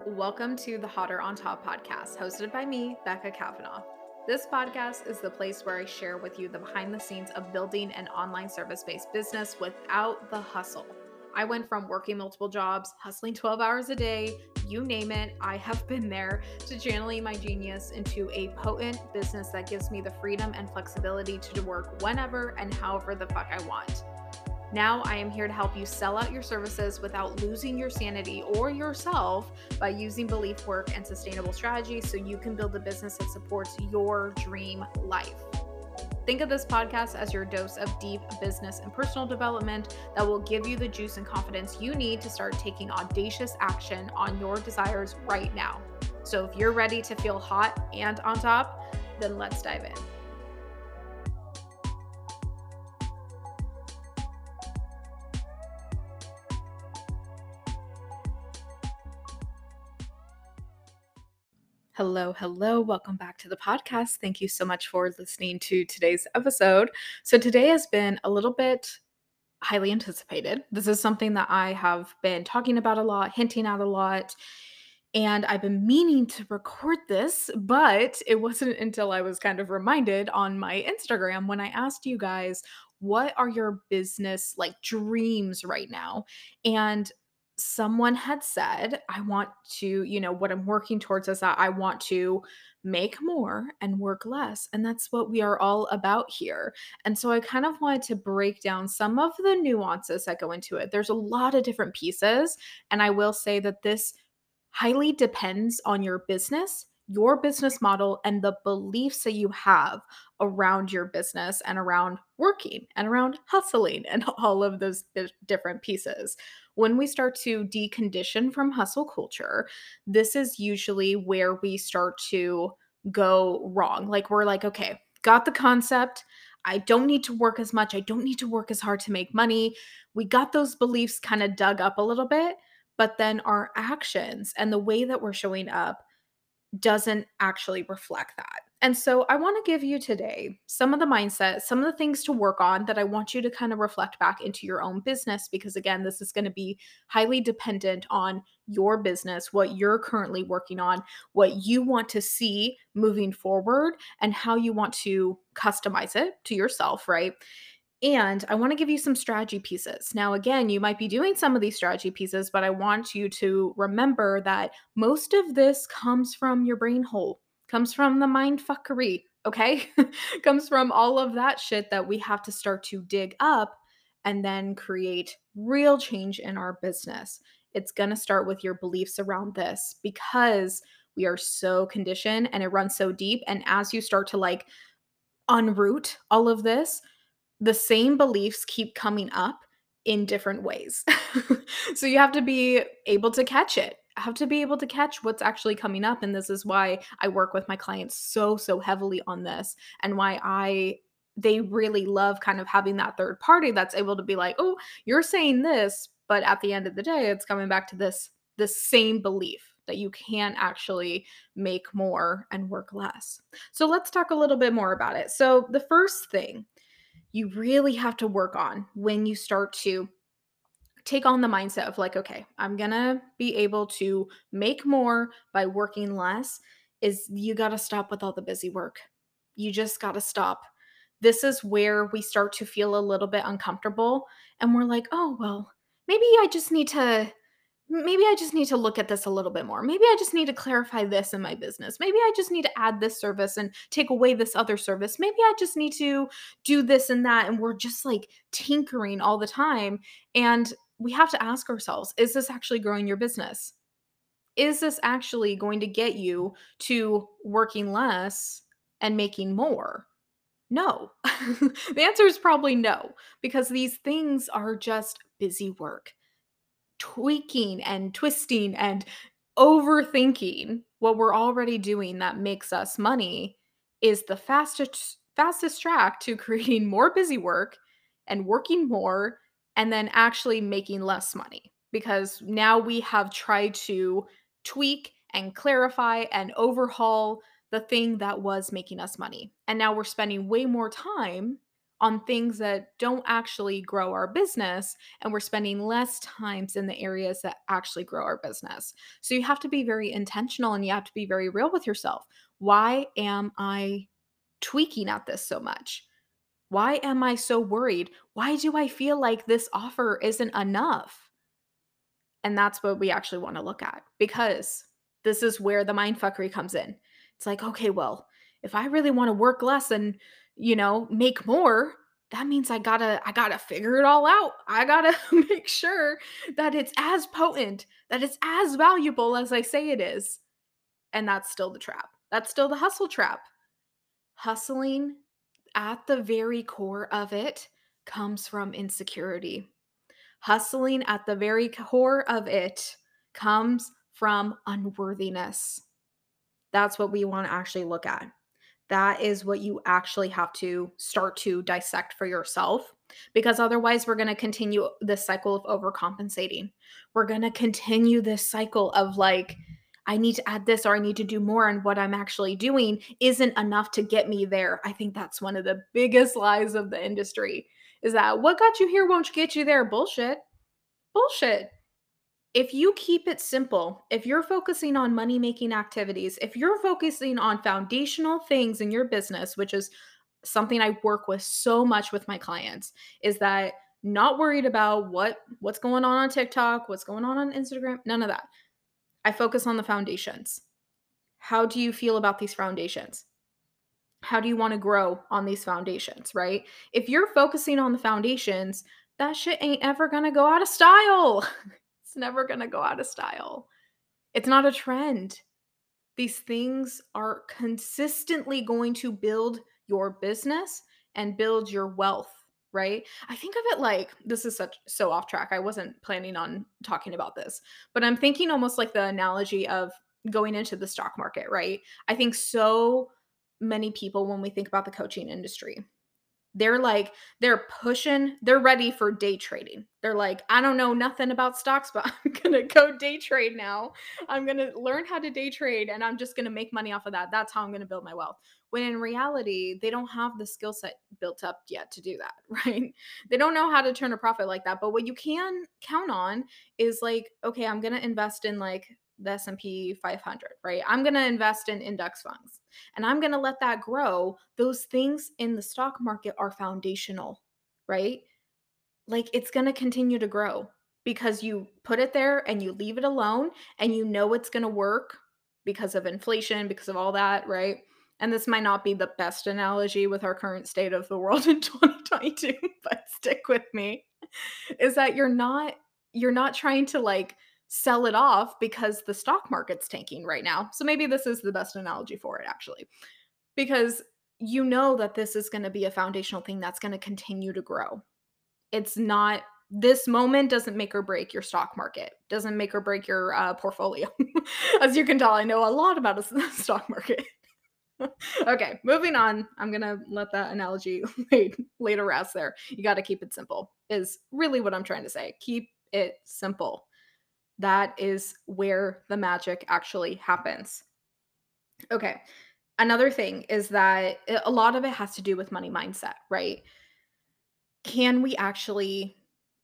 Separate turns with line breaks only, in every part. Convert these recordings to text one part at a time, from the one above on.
Welcome to the Hotter on Top podcast, hosted by me, Becca Kavanaugh. This podcast is the place where I share with you the behind the scenes of building an online service based business without the hustle. I went from working multiple jobs, hustling 12 hours a day, you name it, I have been there, to channeling my genius into a potent business that gives me the freedom and flexibility to work whenever and however the fuck I want. Now, I am here to help you sell out your services without losing your sanity or yourself by using belief work and sustainable strategies so you can build a business that supports your dream life. Think of this podcast as your dose of deep business and personal development that will give you the juice and confidence you need to start taking audacious action on your desires right now. So, if you're ready to feel hot and on top, then let's dive in. Hello, hello. Welcome back to the podcast. Thank you so much for listening to today's episode. So, today has been a little bit highly anticipated. This is something that I have been talking about a lot, hinting at a lot, and I've been meaning to record this, but it wasn't until I was kind of reminded on my Instagram when I asked you guys, what are your business like dreams right now? And someone had said, I want to, you know, what I'm working towards is that I want to make more and work less. And that's what we are all about here. And so I kind of wanted to break down some of the nuances that go into it. There's a lot of different pieces. And I will say that this highly depends on your business your business model and the beliefs that you have around your business and around working and around hustling and all of those different pieces when we start to decondition from hustle culture, this is usually where we start to go wrong. Like we're like, okay, got the concept. I don't need to work as much. I don't need to work as hard to make money. We got those beliefs kind of dug up a little bit, but then our actions and the way that we're showing up doesn't actually reflect that. And so I want to give you today some of the mindset, some of the things to work on that I want you to kind of reflect back into your own business because again, this is going to be highly dependent on your business, what you're currently working on, what you want to see moving forward and how you want to customize it to yourself, right? And I want to give you some strategy pieces. Now, again, you might be doing some of these strategy pieces, but I want you to remember that most of this comes from your brain hole comes from the mind fuckery, okay? comes from all of that shit that we have to start to dig up and then create real change in our business. It's going to start with your beliefs around this because we are so conditioned and it runs so deep. And as you start to like unroot all of this, the same beliefs keep coming up in different ways. so you have to be able to catch it have to be able to catch what's actually coming up and this is why I work with my clients so so heavily on this and why I they really love kind of having that third party that's able to be like, "Oh, you're saying this, but at the end of the day it's coming back to this this same belief that you can actually make more and work less." So let's talk a little bit more about it. So the first thing you really have to work on when you start to take on the mindset of like, okay, I'm gonna be able to make more by working less, is you gotta stop with all the busy work. You just gotta stop. This is where we start to feel a little bit uncomfortable and we're like, oh, well, maybe I just need to. Maybe I just need to look at this a little bit more. Maybe I just need to clarify this in my business. Maybe I just need to add this service and take away this other service. Maybe I just need to do this and that. And we're just like tinkering all the time. And we have to ask ourselves is this actually growing your business? Is this actually going to get you to working less and making more? No. the answer is probably no, because these things are just busy work. Tweaking and twisting and overthinking what we're already doing that makes us money is the fastest fastest track to creating more busy work and working more and then actually making less money because now we have tried to tweak and clarify and overhaul the thing that was making us money. And now we're spending way more time on things that don't actually grow our business and we're spending less times in the areas that actually grow our business. So you have to be very intentional and you have to be very real with yourself. Why am I tweaking at this so much? Why am I so worried? Why do I feel like this offer isn't enough? And that's what we actually want to look at because this is where the mindfuckery comes in. It's like, okay, well, if I really want to work less and, you know, make more, that means I gotta I gotta figure it all out. I gotta make sure that it's as potent, that it's as valuable as I say it is. And that's still the trap. That's still the hustle trap. Hustling at the very core of it comes from insecurity. Hustling at the very core of it comes from unworthiness. That's what we want to actually look at. That is what you actually have to start to dissect for yourself because otherwise we're going to continue this cycle of overcompensating. We're going to continue this cycle of like, I need to add this or I need to do more, and what I'm actually doing isn't enough to get me there. I think that's one of the biggest lies of the industry is that what got you here won't get you there. Bullshit. Bullshit. If you keep it simple, if you're focusing on money making activities, if you're focusing on foundational things in your business, which is something I work with so much with my clients, is that not worried about what what's going on on TikTok, what's going on on Instagram, none of that. I focus on the foundations. How do you feel about these foundations? How do you want to grow on these foundations, right? If you're focusing on the foundations, that shit ain't ever going to go out of style. it's never going to go out of style. It's not a trend. These things are consistently going to build your business and build your wealth right? I think of it like this is such so off track. I wasn't planning on talking about this, but I'm thinking almost like the analogy of going into the stock market, right? I think so many people when we think about the coaching industry, they're like they're pushing they're ready for day trading they're like i don't know nothing about stocks but i'm gonna go day trade now i'm gonna learn how to day trade and i'm just gonna make money off of that that's how i'm gonna build my wealth when in reality they don't have the skill set built up yet to do that right they don't know how to turn a profit like that but what you can count on is like okay i'm gonna invest in like the S&P 500, right? I'm going to invest in index funds and I'm going to let that grow. Those things in the stock market are foundational, right? Like it's going to continue to grow because you put it there and you leave it alone and you know it's going to work because of inflation, because of all that, right? And this might not be the best analogy with our current state of the world in 2022, but stick with me. Is that you're not you're not trying to like sell it off because the stock market's tanking right now. So maybe this is the best analogy for it, actually, because you know that this is going to be a foundational thing that's going to continue to grow. It's not this moment doesn't make or break your stock market doesn't make or break your uh, portfolio as you can tell i know a lot about the stock market okay moving on i'm gonna let that analogy lay to rest there you got to keep it simple is really what i'm trying to say keep it simple that is where the magic actually happens. Okay. Another thing is that a lot of it has to do with money mindset, right? Can we actually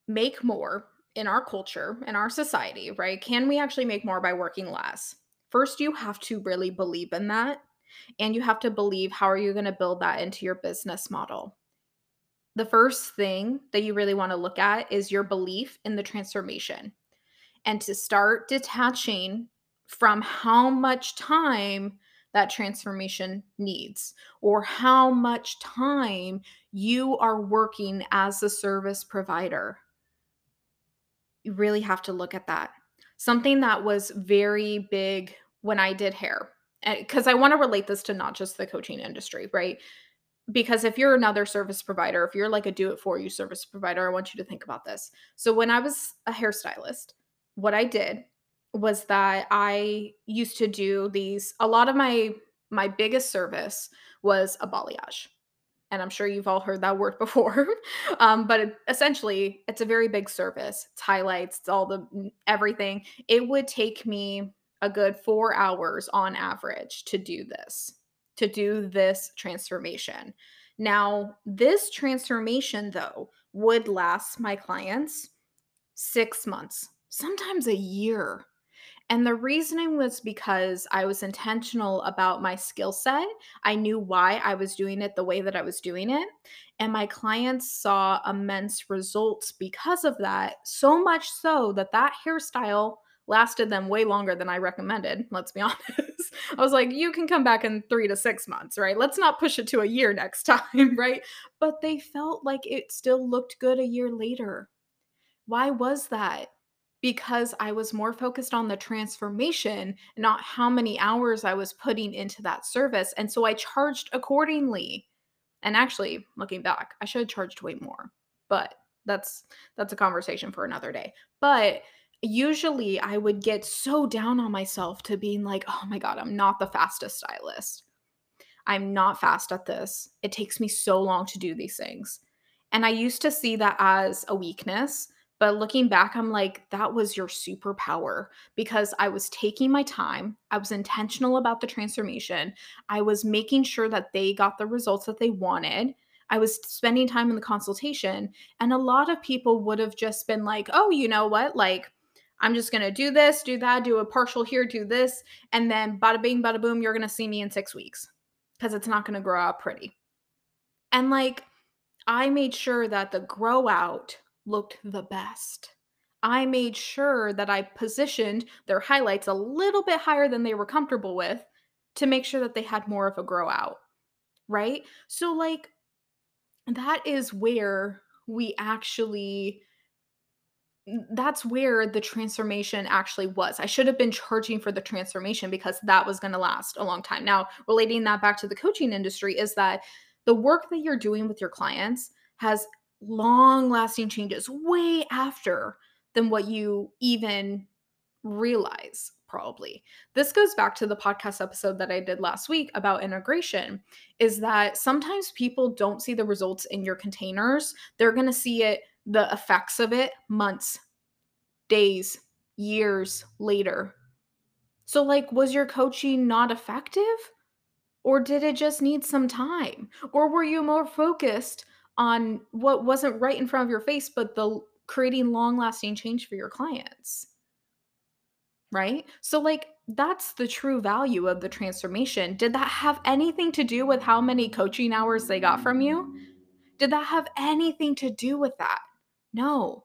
make more in our culture, in our society, right? Can we actually make more by working less? First, you have to really believe in that. And you have to believe how are you going to build that into your business model? The first thing that you really want to look at is your belief in the transformation and to start detaching from how much time that transformation needs or how much time you are working as a service provider. You really have to look at that. Something that was very big when I did hair, because I want to relate this to not just the coaching industry, right? Because if you're another service provider, if you're like a do it for you service provider, I want you to think about this. So, when I was a hairstylist, what I did was that I used to do these a lot of my my biggest service was a balayage. And I'm sure you've all heard that word before. um, but it, essentially, it's a very big service. It's highlights, it's all the everything. It would take me a good four hours on average to do this, to do this transformation. Now, this transformation, though, would last my clients six months, sometimes a year. And the reasoning was because I was intentional about my skill set. I knew why I was doing it the way that I was doing it. And my clients saw immense results because of that. So much so that that hairstyle lasted them way longer than I recommended. Let's be honest. I was like, you can come back in three to six months, right? Let's not push it to a year next time, right? But they felt like it still looked good a year later. Why was that? because I was more focused on the transformation, not how many hours I was putting into that service. And so I charged accordingly. And actually, looking back, I should have charged way more. But that's that's a conversation for another day. But usually I would get so down on myself to being like, "Oh my god, I'm not the fastest stylist. I'm not fast at this. It takes me so long to do these things." And I used to see that as a weakness but looking back, I'm like, that was your superpower because I was taking my time. I was intentional about the transformation. I was making sure that they got the results that they wanted. I was spending time in the consultation. And a lot of people would have just been like, oh, you know what? Like, I'm just going to do this, do that, do a partial here, do this. And then bada bing, bada boom, you're going to see me in six weeks because it's not going to grow out pretty. And like, I made sure that the grow out looked the best. I made sure that I positioned their highlights a little bit higher than they were comfortable with to make sure that they had more of a grow out. Right? So, like, that is where we actually that's where the transformation actually was. I should have been charging for the transformation because that was going to last a long time. Now, relating that back to the coaching industry is that the work that you're doing with your clients has long lasting changes way after than what you even realize probably. This goes back to the podcast episode that I did last week about integration is that sometimes people don't see the results in your containers. They're going to see it the effects of it months, days, years later. So like was your coaching not effective? Or did it just need some time? Or were you more focused on what wasn't right in front of your face, but the creating long lasting change for your clients. Right? So, like, that's the true value of the transformation. Did that have anything to do with how many coaching hours they got from you? Did that have anything to do with that? No.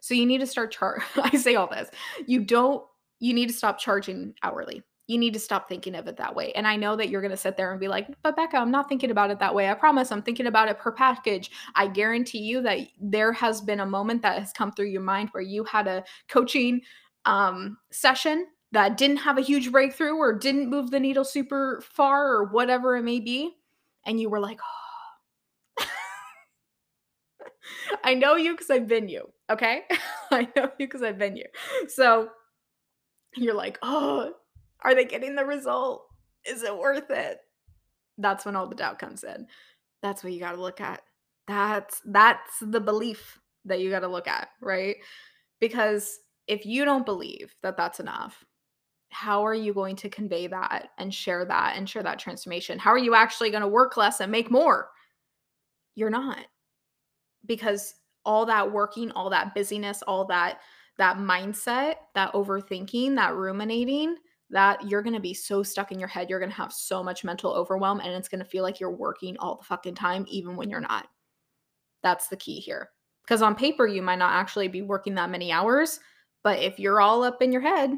So, you need to start char. I say all this. You don't, you need to stop charging hourly you need to stop thinking of it that way. And I know that you're going to sit there and be like, but Becca, I'm not thinking about it that way. I promise I'm thinking about it per package. I guarantee you that there has been a moment that has come through your mind where you had a coaching um, session that didn't have a huge breakthrough or didn't move the needle super far or whatever it may be. And you were like, oh. I know you because I've been you. Okay. I know you because I've been you. So you're like, oh, are they getting the result? Is it worth it? That's when all the doubt comes in. That's what you got to look at. That's that's the belief that you got to look at, right? Because if you don't believe that that's enough, how are you going to convey that and share that and share that transformation? How are you actually going to work less and make more? You're not. Because all that working, all that busyness, all that that mindset, that overthinking, that ruminating, that you're going to be so stuck in your head. You're going to have so much mental overwhelm and it's going to feel like you're working all the fucking time, even when you're not. That's the key here. Because on paper, you might not actually be working that many hours. But if you're all up in your head,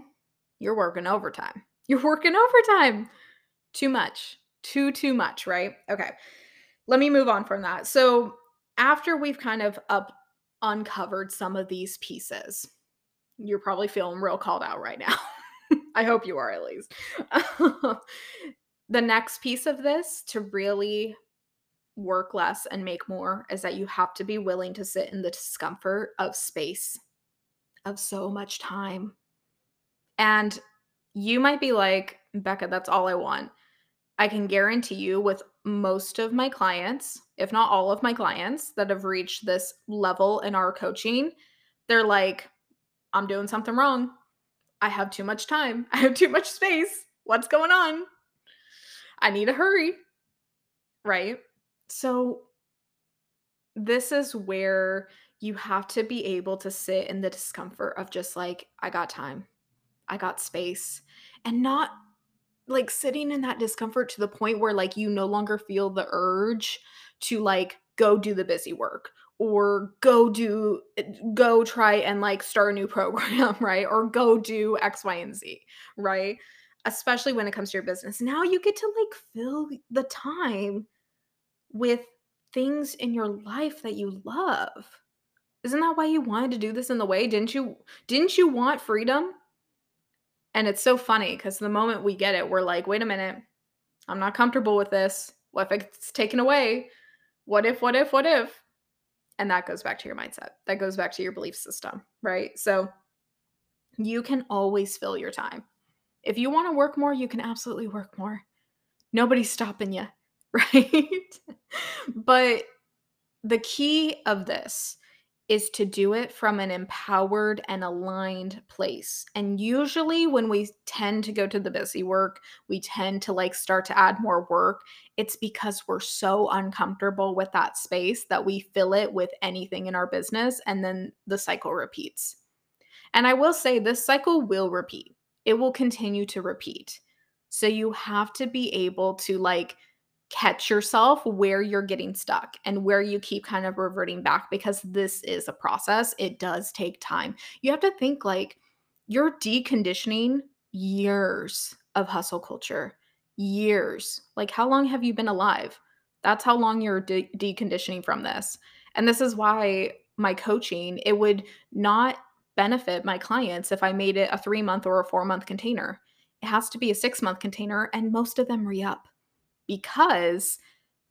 you're working overtime. You're working overtime. Too much. Too, too much, right? Okay. Let me move on from that. So, after we've kind of up uncovered some of these pieces, you're probably feeling real called out right now. I hope you are at least. the next piece of this to really work less and make more is that you have to be willing to sit in the discomfort of space, of so much time. And you might be like, Becca, that's all I want. I can guarantee you, with most of my clients, if not all of my clients that have reached this level in our coaching, they're like, I'm doing something wrong. I have too much time. I have too much space. What's going on? I need to hurry. Right? So, this is where you have to be able to sit in the discomfort of just like, I got time, I got space, and not like sitting in that discomfort to the point where like you no longer feel the urge to like go do the busy work or go do eh, go try and like start a new program, right? Or go do X, Y, and Z, right? Especially when it comes to your business. Now you get to like fill the time with things in your life that you love. Isn't that why you wanted to do this in the way? Didn't you didn't you want freedom? And it's so funny because the moment we get it, we're like, wait a minute, I'm not comfortable with this. What if it's taken away? What if, what if, what if? And that goes back to your mindset. That goes back to your belief system, right? So you can always fill your time. If you want to work more, you can absolutely work more. Nobody's stopping you, right? but the key of this is to do it from an empowered and aligned place. And usually, when we tend to go to the busy work, we tend to like start to add more work. It's because we're so uncomfortable with that space that we fill it with anything in our business, and then the cycle repeats. And I will say this cycle will repeat, it will continue to repeat. So you have to be able to like catch yourself where you're getting stuck and where you keep kind of reverting back because this is a process. It does take time. You have to think like you're deconditioning years of hustle culture. Years. Like, how long have you been alive? That's how long you're de- deconditioning from this. And this is why my coaching, it would not benefit my clients if I made it a three month or a four month container. It has to be a six month container, and most of them re up because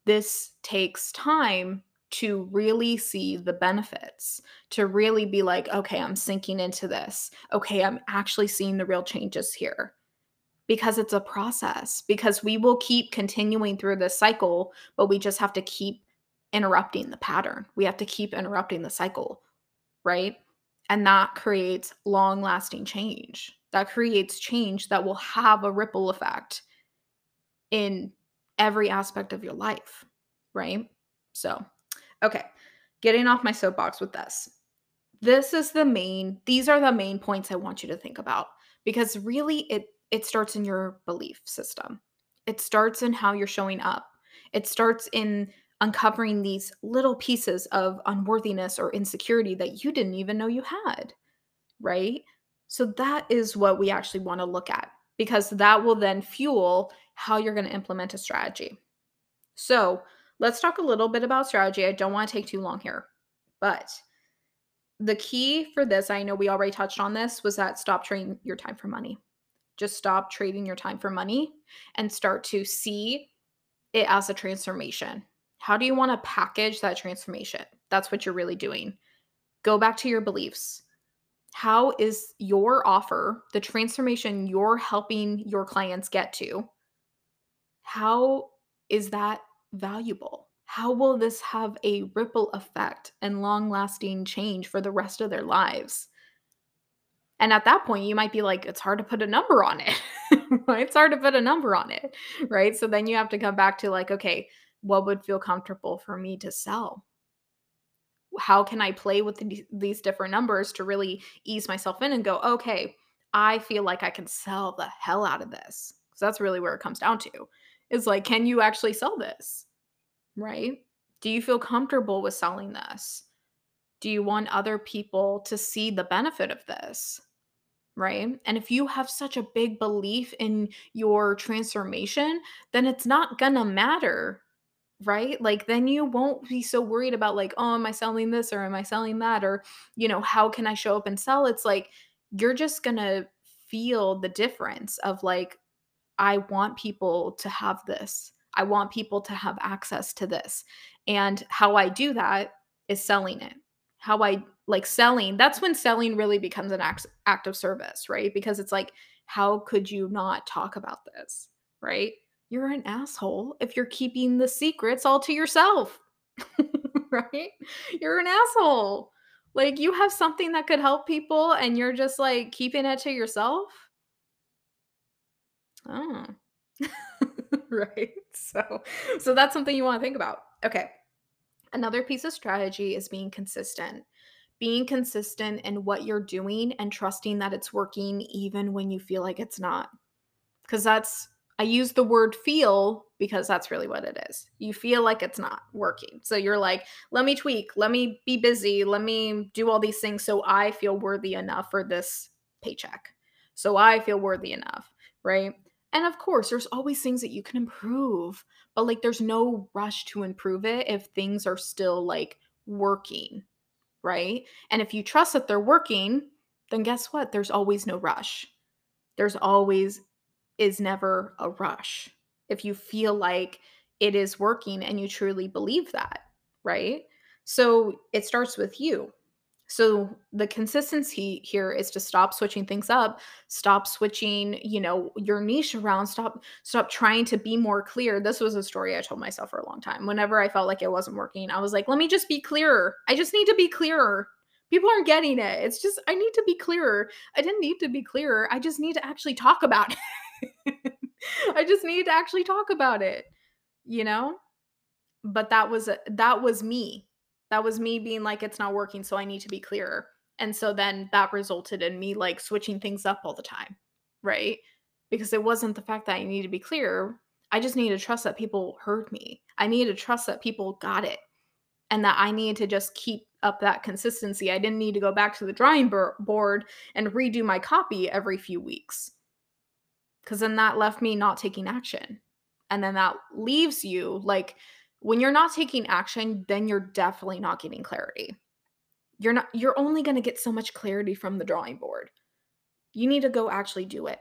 this takes time to really see the benefits, to really be like, okay, I'm sinking into this. Okay, I'm actually seeing the real changes here. Because it's a process, because we will keep continuing through this cycle, but we just have to keep interrupting the pattern. We have to keep interrupting the cycle, right? And that creates long lasting change. That creates change that will have a ripple effect in every aspect of your life, right? So, okay, getting off my soapbox with this. This is the main, these are the main points I want you to think about because really it it starts in your belief system. It starts in how you're showing up. It starts in uncovering these little pieces of unworthiness or insecurity that you didn't even know you had, right? So that is what we actually want to look at because that will then fuel how you're going to implement a strategy. So, let's talk a little bit about strategy. I don't want to take too long here, but the key for this, I know we already touched on this, was that stop trading your time for money. Just stop trading your time for money and start to see it as a transformation. How do you want to package that transformation? That's what you're really doing. Go back to your beliefs how is your offer, the transformation you're helping your clients get to, how is that valuable? How will this have a ripple effect and long lasting change for the rest of their lives? And at that point, you might be like, it's hard to put a number on it. It's hard to put a number on it. Right. So then you have to come back to like, okay, what would feel comfortable for me to sell? how can I play with the, these different numbers to really ease myself in and go, okay, I feel like I can sell the hell out of this. So that's really where it comes down to. Is like, can you actually sell this? Right? Do you feel comfortable with selling this? Do you want other people to see the benefit of this? Right. And if you have such a big belief in your transformation, then it's not going to matter right? Like then you won't be so worried about like, oh, am I selling this or am I selling that or you know, how can I show up and sell? It's like you're just going to feel the difference of like I want people to have this. I want people to have access to this. And how I do that is selling it. How I like selling, that's when selling really becomes an act, act of service, right? Because it's like, how could you not talk about this, right? you're an asshole if you're keeping the secrets all to yourself. right? You're an asshole. Like you have something that could help people and you're just like keeping it to yourself. Oh. right. So so that's something you want to think about. Okay. Another piece of strategy is being consistent. Being consistent in what you're doing and trusting that it's working even when you feel like it's not. Because that's, I use the word feel because that's really what it is. You feel like it's not working. So you're like, let me tweak, let me be busy, let me do all these things so I feel worthy enough for this paycheck. So I feel worthy enough, right? And of course, there's always things that you can improve, but like there's no rush to improve it if things are still like working, right? And if you trust that they're working, then guess what? There's always no rush. There's always is never a rush. If you feel like it is working and you truly believe that, right? So it starts with you. So the consistency here is to stop switching things up, stop switching, you know, your niche around, stop stop trying to be more clear. This was a story I told myself for a long time. Whenever I felt like it wasn't working, I was like, let me just be clearer. I just need to be clearer. People aren't getting it. It's just I need to be clearer. I didn't need to be clearer. I just need to actually talk about it. I just need to actually talk about it. You know? But that was that was me that was me being like, it's not working, so I need to be clearer. And so then that resulted in me like switching things up all the time, right? Because it wasn't the fact that I need to be clear. I just needed to trust that people heard me. I needed to trust that people got it and that I needed to just keep up that consistency. I didn't need to go back to the drawing board and redo my copy every few weeks. Because then that left me not taking action. And then that leaves you like when you're not taking action, then you're definitely not getting clarity. You're not you're only going to get so much clarity from the drawing board. You need to go actually do it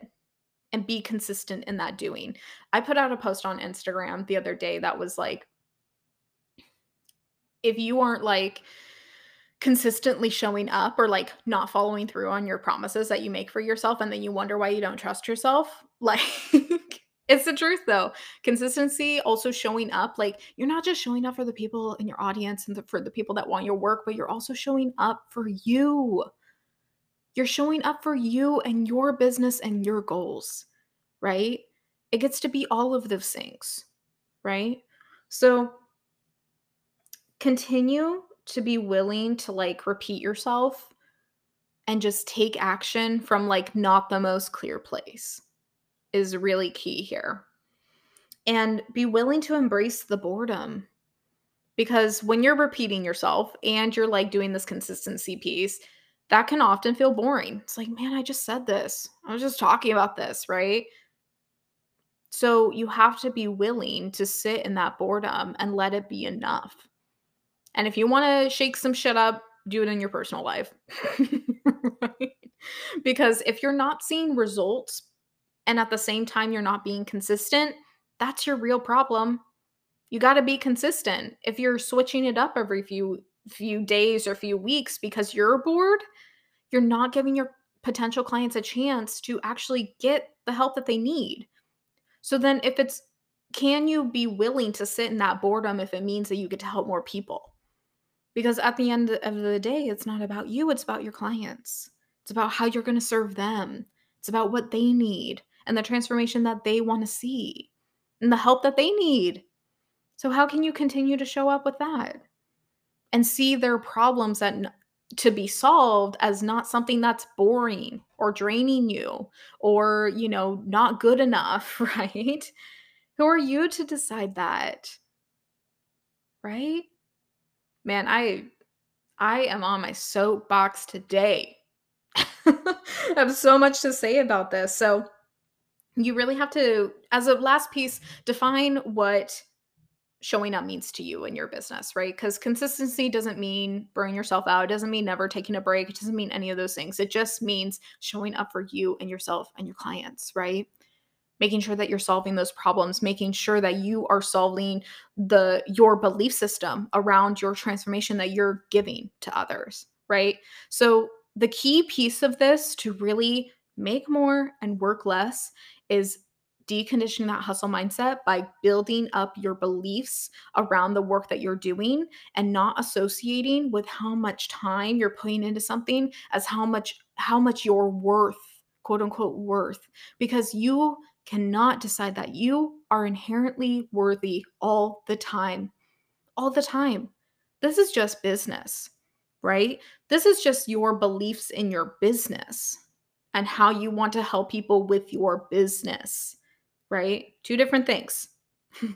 and be consistent in that doing. I put out a post on Instagram the other day that was like if you aren't like consistently showing up or like not following through on your promises that you make for yourself and then you wonder why you don't trust yourself, like it's the truth though. Consistency, also showing up. Like you're not just showing up for the people in your audience and the, for the people that want your work, but you're also showing up for you. You're showing up for you and your business and your goals, right? It gets to be all of those things, right? So continue to be willing to like repeat yourself and just take action from like not the most clear place is really key here. And be willing to embrace the boredom. Because when you're repeating yourself and you're like doing this consistency piece, that can often feel boring. It's like, man, I just said this. I was just talking about this, right? So you have to be willing to sit in that boredom and let it be enough. And if you want to shake some shit up, do it in your personal life. right? Because if you're not seeing results and at the same time you're not being consistent, that's your real problem. You got to be consistent. If you're switching it up every few few days or few weeks because you're bored, you're not giving your potential clients a chance to actually get the help that they need. So then if it's can you be willing to sit in that boredom if it means that you get to help more people? Because at the end of the day, it's not about you, it's about your clients. It's about how you're going to serve them. It's about what they need and the transformation that they want to see and the help that they need. So, how can you continue to show up with that and see their problems that to be solved as not something that's boring or draining you or, you know, not good enough, right? Who are you to decide that? Right? Man, I I am on my soapbox today. I have so much to say about this. So, you really have to, as a last piece, define what showing up means to you in your business, right? Because consistency doesn't mean burning yourself out. It doesn't mean never taking a break. It doesn't mean any of those things. It just means showing up for you and yourself and your clients, right? Making sure that you're solving those problems, making sure that you are solving the your belief system around your transformation that you're giving to others, right? So the key piece of this to really make more and work less is deconditioning that hustle mindset by building up your beliefs around the work that you're doing and not associating with how much time you're putting into something as how much how much you're worth quote unquote worth because you cannot decide that you are inherently worthy all the time all the time. This is just business, right? This is just your beliefs in your business and how you want to help people with your business, right? Two different things.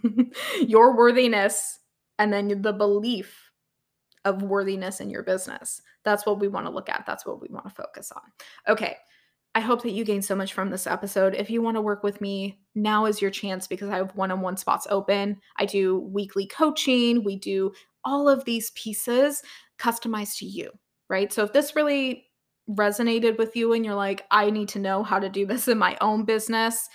your worthiness and then the belief of worthiness in your business. That's what we want to look at. That's what we want to focus on. Okay. I hope that you gained so much from this episode. If you want to work with me, now is your chance because I have one on one spots open. I do weekly coaching, we do all of these pieces customized to you, right? So if this really resonated with you and you're like, I need to know how to do this in my own business,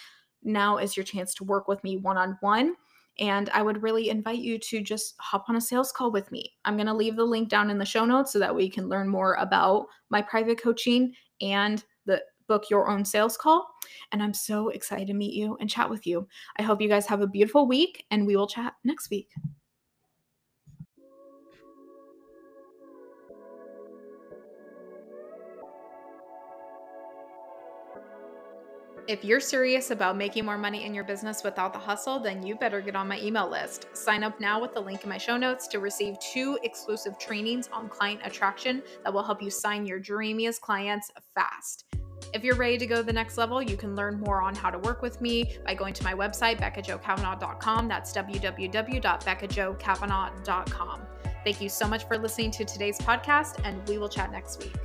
now is your chance to work with me one on one. And I would really invite you to just hop on a sales call with me. I'm going to leave the link down in the show notes so that we can learn more about my private coaching and the book your own sales call. And I'm so excited to meet you and chat with you. I hope you guys have a beautiful week and we will chat next week. If you're serious about making more money in your business without the hustle, then you better get on my email list. Sign up now with the link in my show notes to receive two exclusive trainings on client attraction that will help you sign your dreamiest clients fast. If you're ready to go to the next level, you can learn more on how to work with me by going to my website, beccajoekavanaugh.com. That's www.beccajoekavanaugh.com. Thank you so much for listening to today's podcast, and we will chat next week.